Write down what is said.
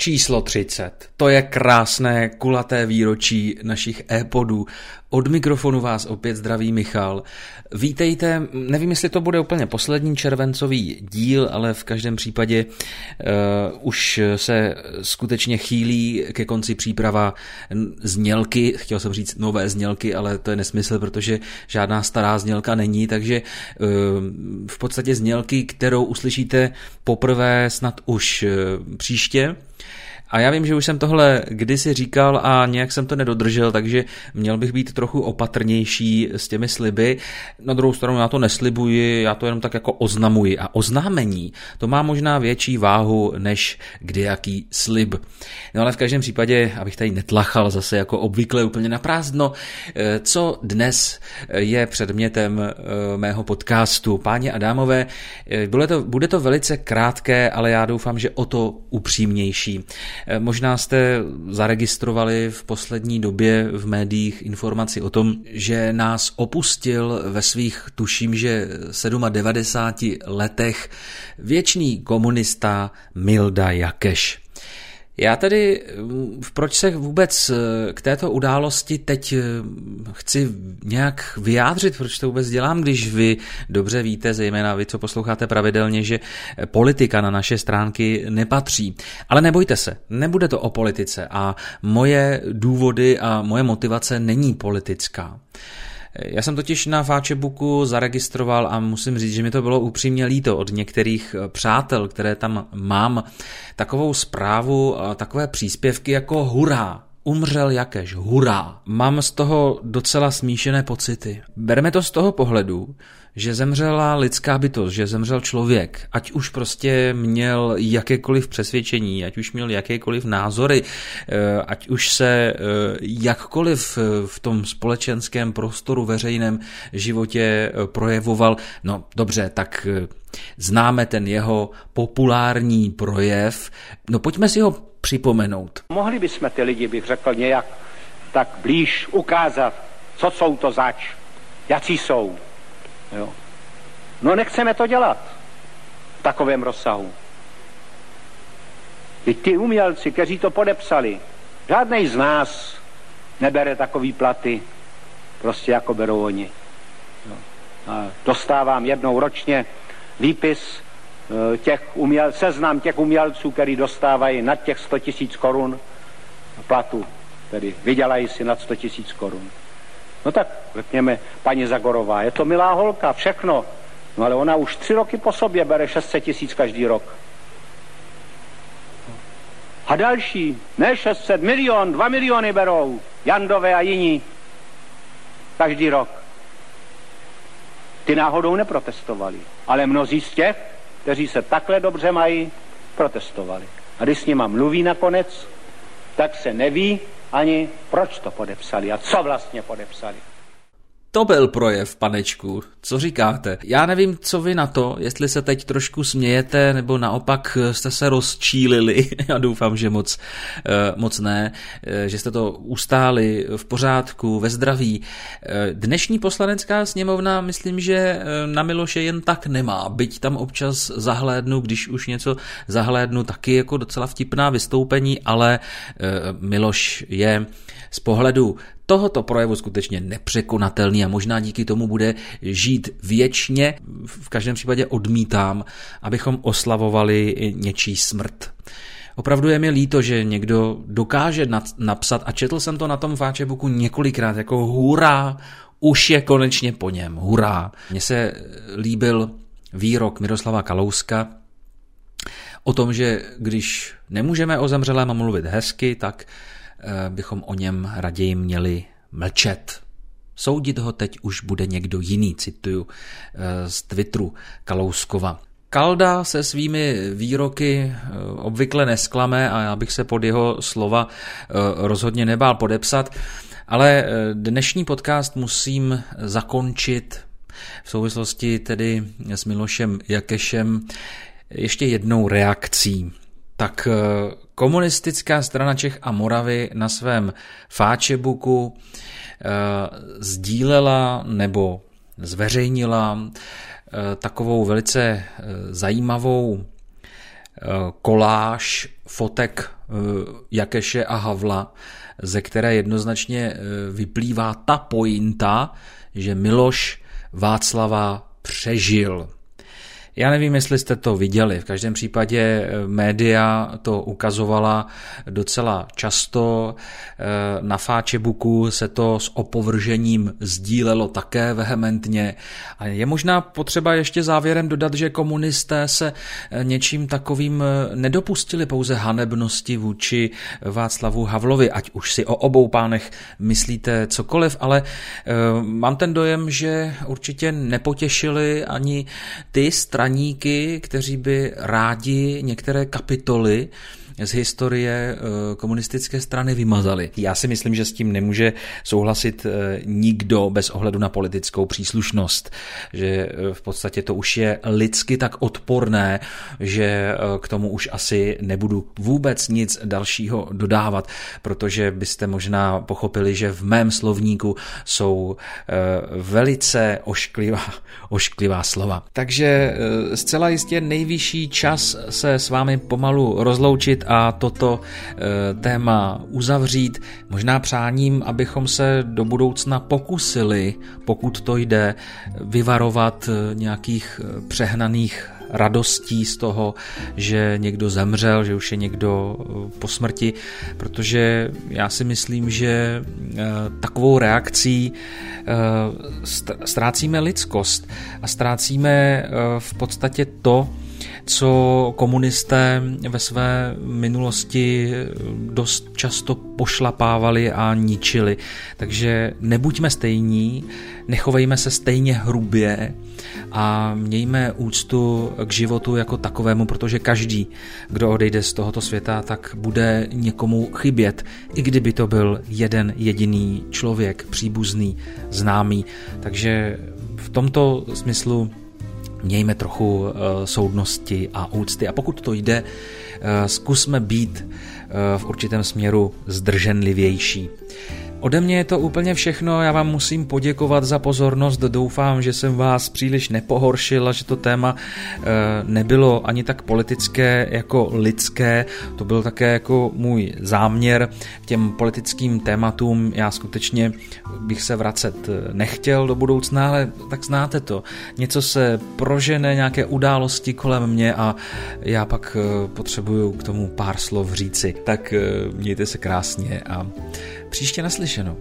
Číslo 30. To je krásné kulaté výročí našich e-podů. Od mikrofonu vás opět zdraví Michal. Vítejte, nevím, jestli to bude úplně poslední červencový díl, ale v každém případě uh, už se skutečně chýlí ke konci příprava znělky, chtěl jsem říct nové znělky, ale to je nesmysl, protože žádná stará znělka není, takže uh, v podstatě znělky, kterou uslyšíte poprvé snad už uh, příště, a já vím, že už jsem tohle kdysi říkal a nějak jsem to nedodržel, takže měl bych být trochu opatrnější s těmi sliby. Na druhou stranu já to neslibuji, já to jenom tak jako oznamuji. A oznámení, to má možná větší váhu než kdejaký slib. No ale v každém případě, abych tady netlachal zase jako obvykle úplně na prázdno, eh, co dnes je předmětem eh, mého podcastu. Páni a dámové, eh, bude to, bude to velice krátké, ale já doufám, že o to upřímnější. Eh, možná jste zaregistrovali v poslední době v médiích informaci o tom, že nás opustil ve svých, tuším, že 97 letech věčný komunista Milda Jakeš. Já tedy, mm, proč se vůbec eh, k této události teď eh, chci nějak vyjádřit, proč to vůbec dělám, když vy dobře víte, zejména vy, co posloucháte pravidelně, že politika na naše stránky nepatří. Ale nebojte se, nebude to o politice a moje důvody a moje motivace není politická. Já jsem totiž na Fáčebuku zaregistroval a musím říct, že mi to bylo upřímně líto od některých eh, přátel, které tam mám, takovou zprávu, takové příspěvky jako hurá, umřel jakéž, hurá. Mám z toho docela smíšené pocity. Bereme to z toho pohledu, že zemřela lidská bytost, že zemřel člověk, ať už prostě měl jakékoliv přesvědčení, ať už měl jakékoliv názory, eh, ať už se eh, jakkoliv v tom společenském prostoru veřejném životě eh, projevoval, no dobře, tak známe ten jeho populární projev, no pojďme si ho připomenout. Mohli bychom ty lidi, bych řekl, nějak tak blíž ukázat, co jsou to zač, jaký jsou. Jo. No nechceme to dělat v takovém rozsahu. I ty umělci, kteří to podepsali, žádný z nás nebere takový platy, prostě jako berou oni. Jo. A dostávám jednou ročně výpis těch uměl, seznam těch umělců, který dostávají nad těch 100 tisíc korun platu, tedy vydělají si nad 100 tisíc korun. No tak řekněme, paní Zagorová, je to milá holka, všechno. No ale ona už tři roky po sobě bere 600 tisíc každý rok. A další, ne 600, milion, dva miliony berou, Jandové a jiní, každý rok. Ty náhodou neprotestovali, ale mnozí z těch, kteří se takhle dobře mají, protestovali. A když s nima mluví nakonec, tak se neví, ani proč to podepsali a co vlastně podepsali. To byl projev, panečku. Co říkáte? Já nevím, co vy na to, jestli se teď trošku smějete, nebo naopak jste se rozčílili. Já doufám, že moc, eh, moc ne, eh, že jste to ustáli v pořádku, ve zdraví. Eh, dnešní poslanecká sněmovna, myslím, že na Miloše jen tak nemá, byť tam občas zahlédnu, když už něco zahlédnu, taky jako docela vtipná vystoupení, ale Miloš je z pohledu tohoto projevu skutečně nepřekonatelný a možná díky tomu bude žít věčně. V každém případě odmítám, abychom oslavovali něčí smrt. Opravdu je mi líto, že někdo dokáže napsat, a četl jsem to na tom Fáčebuku několikrát, jako hurá, už je konečně po něm, hurá. Mně se líbil výrok Miroslava Kalouska o tom, že když nemůžeme o zemřelém mluvit hezky, tak bychom o něm raději měli mlčet. Soudit ho teď už bude někdo jiný, cituju eh, z Twitteru Kalouskova. Kalda se svými výroky eh, obvykle nesklame a já bych se pod jeho slova rozhodně nebál podepsat, ale dnešní podcast musím zakončit v souvislosti tedy s Milošem Jakešem ještě jednou reakcí. Tak Komunistická strana Čech a Moravy na svém Fáčebuku eh, sdílela nebo zveřejnila eh, takovou velice eh, zajímavou koláž fotek Jakeše a Havla, ze které jednoznačně vyplývá ta pointa, že Miloš Václava přežil. Já nevím, jestli jste to viděli. V každém případě eh, média to ukazovala docela často. Eh, na Fáčebuku se to s opovržením sdílelo také vehementně. A je možná potřeba ještě závěrem dodat, že komunisté se eh, něčím takovým nedopustili pouze hanebnosti vůči Václavu Havlovi, ať už si o obou pánech myslíte cokoliv, ale mám ten dojem, že určitě nepotěšili ani ty strany, straníky, kteří by rádi některé kapitoly z historie eh, komunistické strany vymazali. Já si myslím, že s tím nemůže souhlasit eh, nikdo bez ohledu na politickou příslušnost, že eh, v podstatě to už je lidsky tak odporné, že k tomu už asi nebudu vůbec nic dalšího dodávat, protože byste možná pochopili, že v mém slovníku jsou velice ošklivá, ošklivá slova. Takže zcela jistě nejvyšší čas se s vámi pomalu rozloučit a toto eh, téma uzavřít. Možná přáním, abychom se do budoucna pokusili, pokud to jde, vyvarovat eh, nějakých eh, přehnaných radostí z toho, že někdo zemřel, že už je někdo po smrti, protože já si myslím, že takovou reakcí ztrácíme lidskost a ztrácíme v podstatě to, co komunisté ve své minulosti dost často pošlapávali a ničili. Takže nebuďme stejní, nechovejme se stejně hrubě a mějme úctu k životu jako takovému, protože každý, kdo odejde z tohoto světa, tak bude někomu chybět, i kdyby to byl jeden jediný člověk, příbuzný, známý. Takže v tomto smyslu mějme trochu eh, soudnosti a úcty. A pokud to jde, eh, zkusme být eh, v určitém směru zdrženlivější. Ode mě je to úplně všechno, já vám musím poděkovat za pozornost, doufám, že jsem vás příliš nepohoršil a že to téma e, nebylo ani tak politické jako lidské, to byl také jako můj záměr k těm politickým tématům, já skutečně bych se vracet nechtěl do budoucna, ale tak znáte to, něco se prožene, nějaké události kolem mě a já pak e, potřebuju k tomu pár slov říci, tak mějte se krásně a Příště naslyšenou.